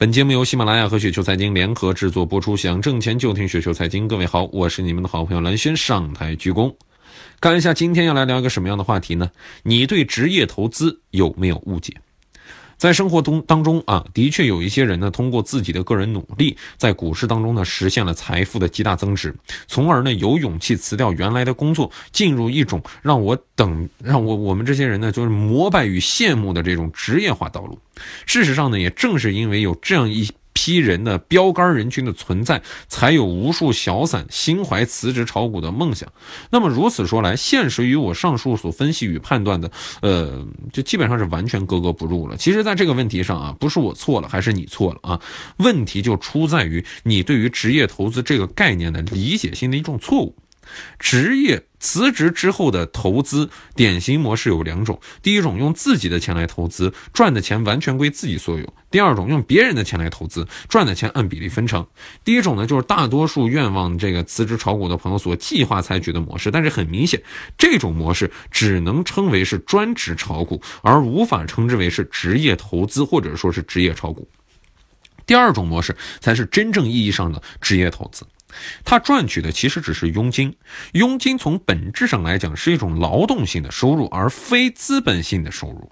本节目由喜马拉雅和雪球财经联合制作播出，想挣钱就听雪球财经。各位好，我是你们的好朋友蓝轩，上台鞠躬。看一下今天要来聊一个什么样的话题呢？你对职业投资有没有误解？在生活中当中啊，的确有一些人呢，通过自己的个人努力，在股市当中呢，实现了财富的极大增值，从而呢，有勇气辞掉原来的工作，进入一种让我等让我我们这些人呢，就是膜拜与羡慕的这种职业化道路。事实上呢，也正是因为有这样一。批人的标杆人群的存在，才有无数小散心怀辞职炒股的梦想。那么如此说来，现实与我上述所分析与判断的，呃，就基本上是完全格格不入了。其实，在这个问题上啊，不是我错了，还是你错了啊？问题就出在于你对于职业投资这个概念的理解性的一种错误。职业辞职之后的投资典型模式有两种：第一种用自己的钱来投资，赚的钱完全归自己所有；第二种用别人的钱来投资，赚的钱按比例分成。第一种呢，就是大多数愿望这个辞职炒股的朋友所计划采取的模式，但是很明显，这种模式只能称为是专职炒股，而无法称之为是职业投资或者说是职业炒股。第二种模式才是真正意义上的职业投资。他赚取的其实只是佣金，佣金从本质上来讲是一种劳动性的收入，而非资本性的收入。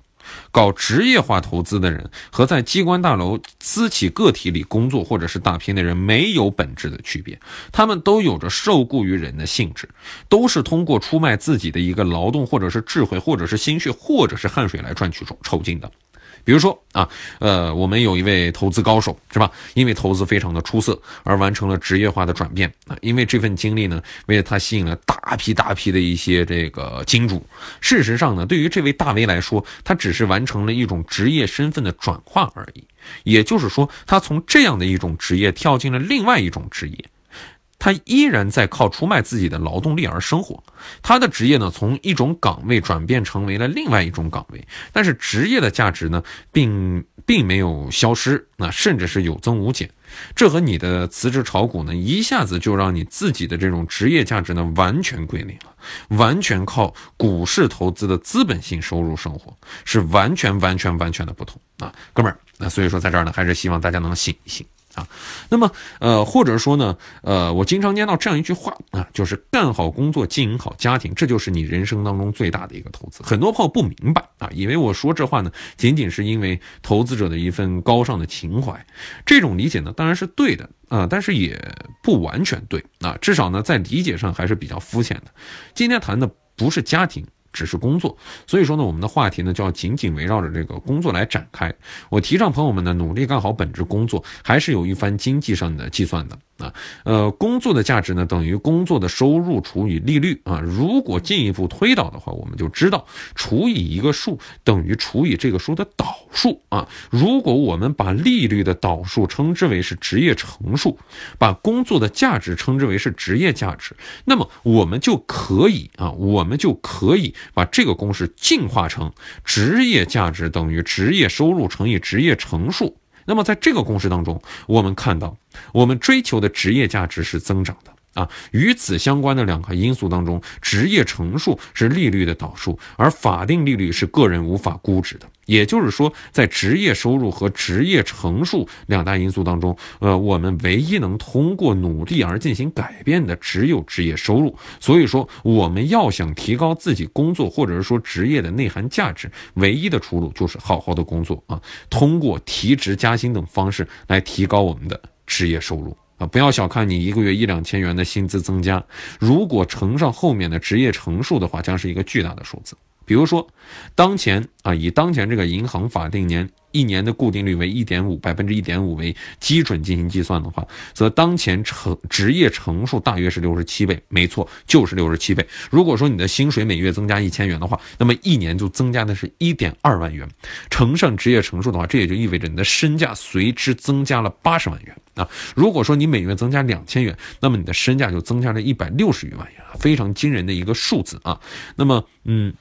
搞职业化投资的人和在机关大楼私企个体里工作或者是打拼的人没有本质的区别，他们都有着受雇于人的性质，都是通过出卖自己的一个劳动，或者是智慧，或者是心血，或者是汗水来赚取酬酬金的。比如说啊，呃，我们有一位投资高手，是吧？因为投资非常的出色，而完成了职业化的转变啊。因为这份经历呢，为他吸引了大批大批的一些这个金主。事实上呢，对于这位大 V 来说，他只是完成了一种职业身份的转换而已。也就是说，他从这样的一种职业跳进了另外一种职业。他依然在靠出卖自己的劳动力而生活，他的职业呢从一种岗位转变成为了另外一种岗位，但是职业的价值呢并并没有消失，那甚至是有增无减。这和你的辞职炒股呢一下子就让你自己的这种职业价值呢完全归零了，完全靠股市投资的资本性收入生活，是完全完全完全的不同啊，哥们儿。那所以说在这儿呢，还是希望大家能醒一醒。啊，那么，呃，或者说呢，呃，我经常念到这样一句话啊，就是干好工作，经营好家庭，这就是你人生当中最大的一个投资。很多朋友不明白啊，以为我说这话呢，仅仅是因为投资者的一份高尚的情怀。这种理解呢，当然是对的啊，但是也不完全对啊，至少呢，在理解上还是比较肤浅的。今天谈的不是家庭。只是工作，所以说呢，我们的话题呢就要紧紧围绕着这个工作来展开。我提倡朋友们呢努力干好本职工作，还是有一番经济上的计算的。啊，呃，工作的价值呢，等于工作的收入除以利率啊。如果进一步推导的话，我们就知道，除以一个数等于除以这个数的导数啊。如果我们把利率的导数称之为是职业乘数，把工作的价值称之为是职业价值，那么我们就可以啊，我们就可以把这个公式进化成职业价值等于职业收入乘以职业乘数。那么在这个公式当中，我们看到，我们追求的职业价值是增长的。啊，与此相关的两个因素当中，职业乘数是利率的导数，而法定利率是个人无法估值的。也就是说，在职业收入和职业乘数两大因素当中，呃，我们唯一能通过努力而进行改变的只有职业收入。所以说，我们要想提高自己工作或者是说职业的内涵价值，唯一的出路就是好好的工作啊，通过提职加薪等方式来提高我们的职业收入。啊，不要小看你一个月一两千元的薪资增加，如果乘上后面的职业乘数的话，将是一个巨大的数字。比如说，当前啊，以当前这个银行法定年。一年的固定率为一点五百分之一点五为基准进行计算的话，则当前乘职业乘数大约是六十七倍，没错，就是六十七倍。如果说你的薪水每月增加一千元的话，那么一年就增加的是一点二万元，乘上职业乘数的话，这也就意味着你的身价随之增加了八十万元啊。如果说你每月增加两千元，那么你的身价就增加了一百六十余万元，非常惊人的一个数字啊。那么，嗯，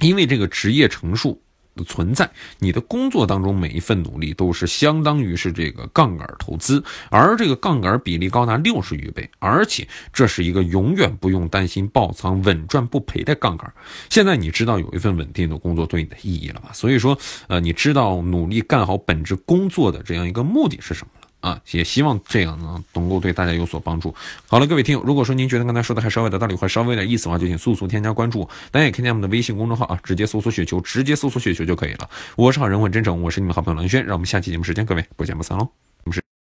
因为这个职业乘数。的存在。你的工作当中每一份努力都是相当于是这个杠杆投资，而这个杠杆比例高达六十余倍，而且这是一个永远不用担心爆仓、稳赚不赔的杠杆。现在你知道有一份稳定的工作对你的意义了吧？所以说，呃，你知道努力干好本职工作的这样一个目的是什么？啊，也希望这样呢能够对大家有所帮助。好了，各位听友，如果说您觉得刚才说的还稍微的道理，或稍微有意思的话，就请速速添加关注。大家也可以加我们的微信公众号啊，直接搜索“雪球”，直接搜索“雪球”就可以了。我是好人，很真诚，我是你们好朋友蓝轩，让我们下期节目时间，各位不见不散喽。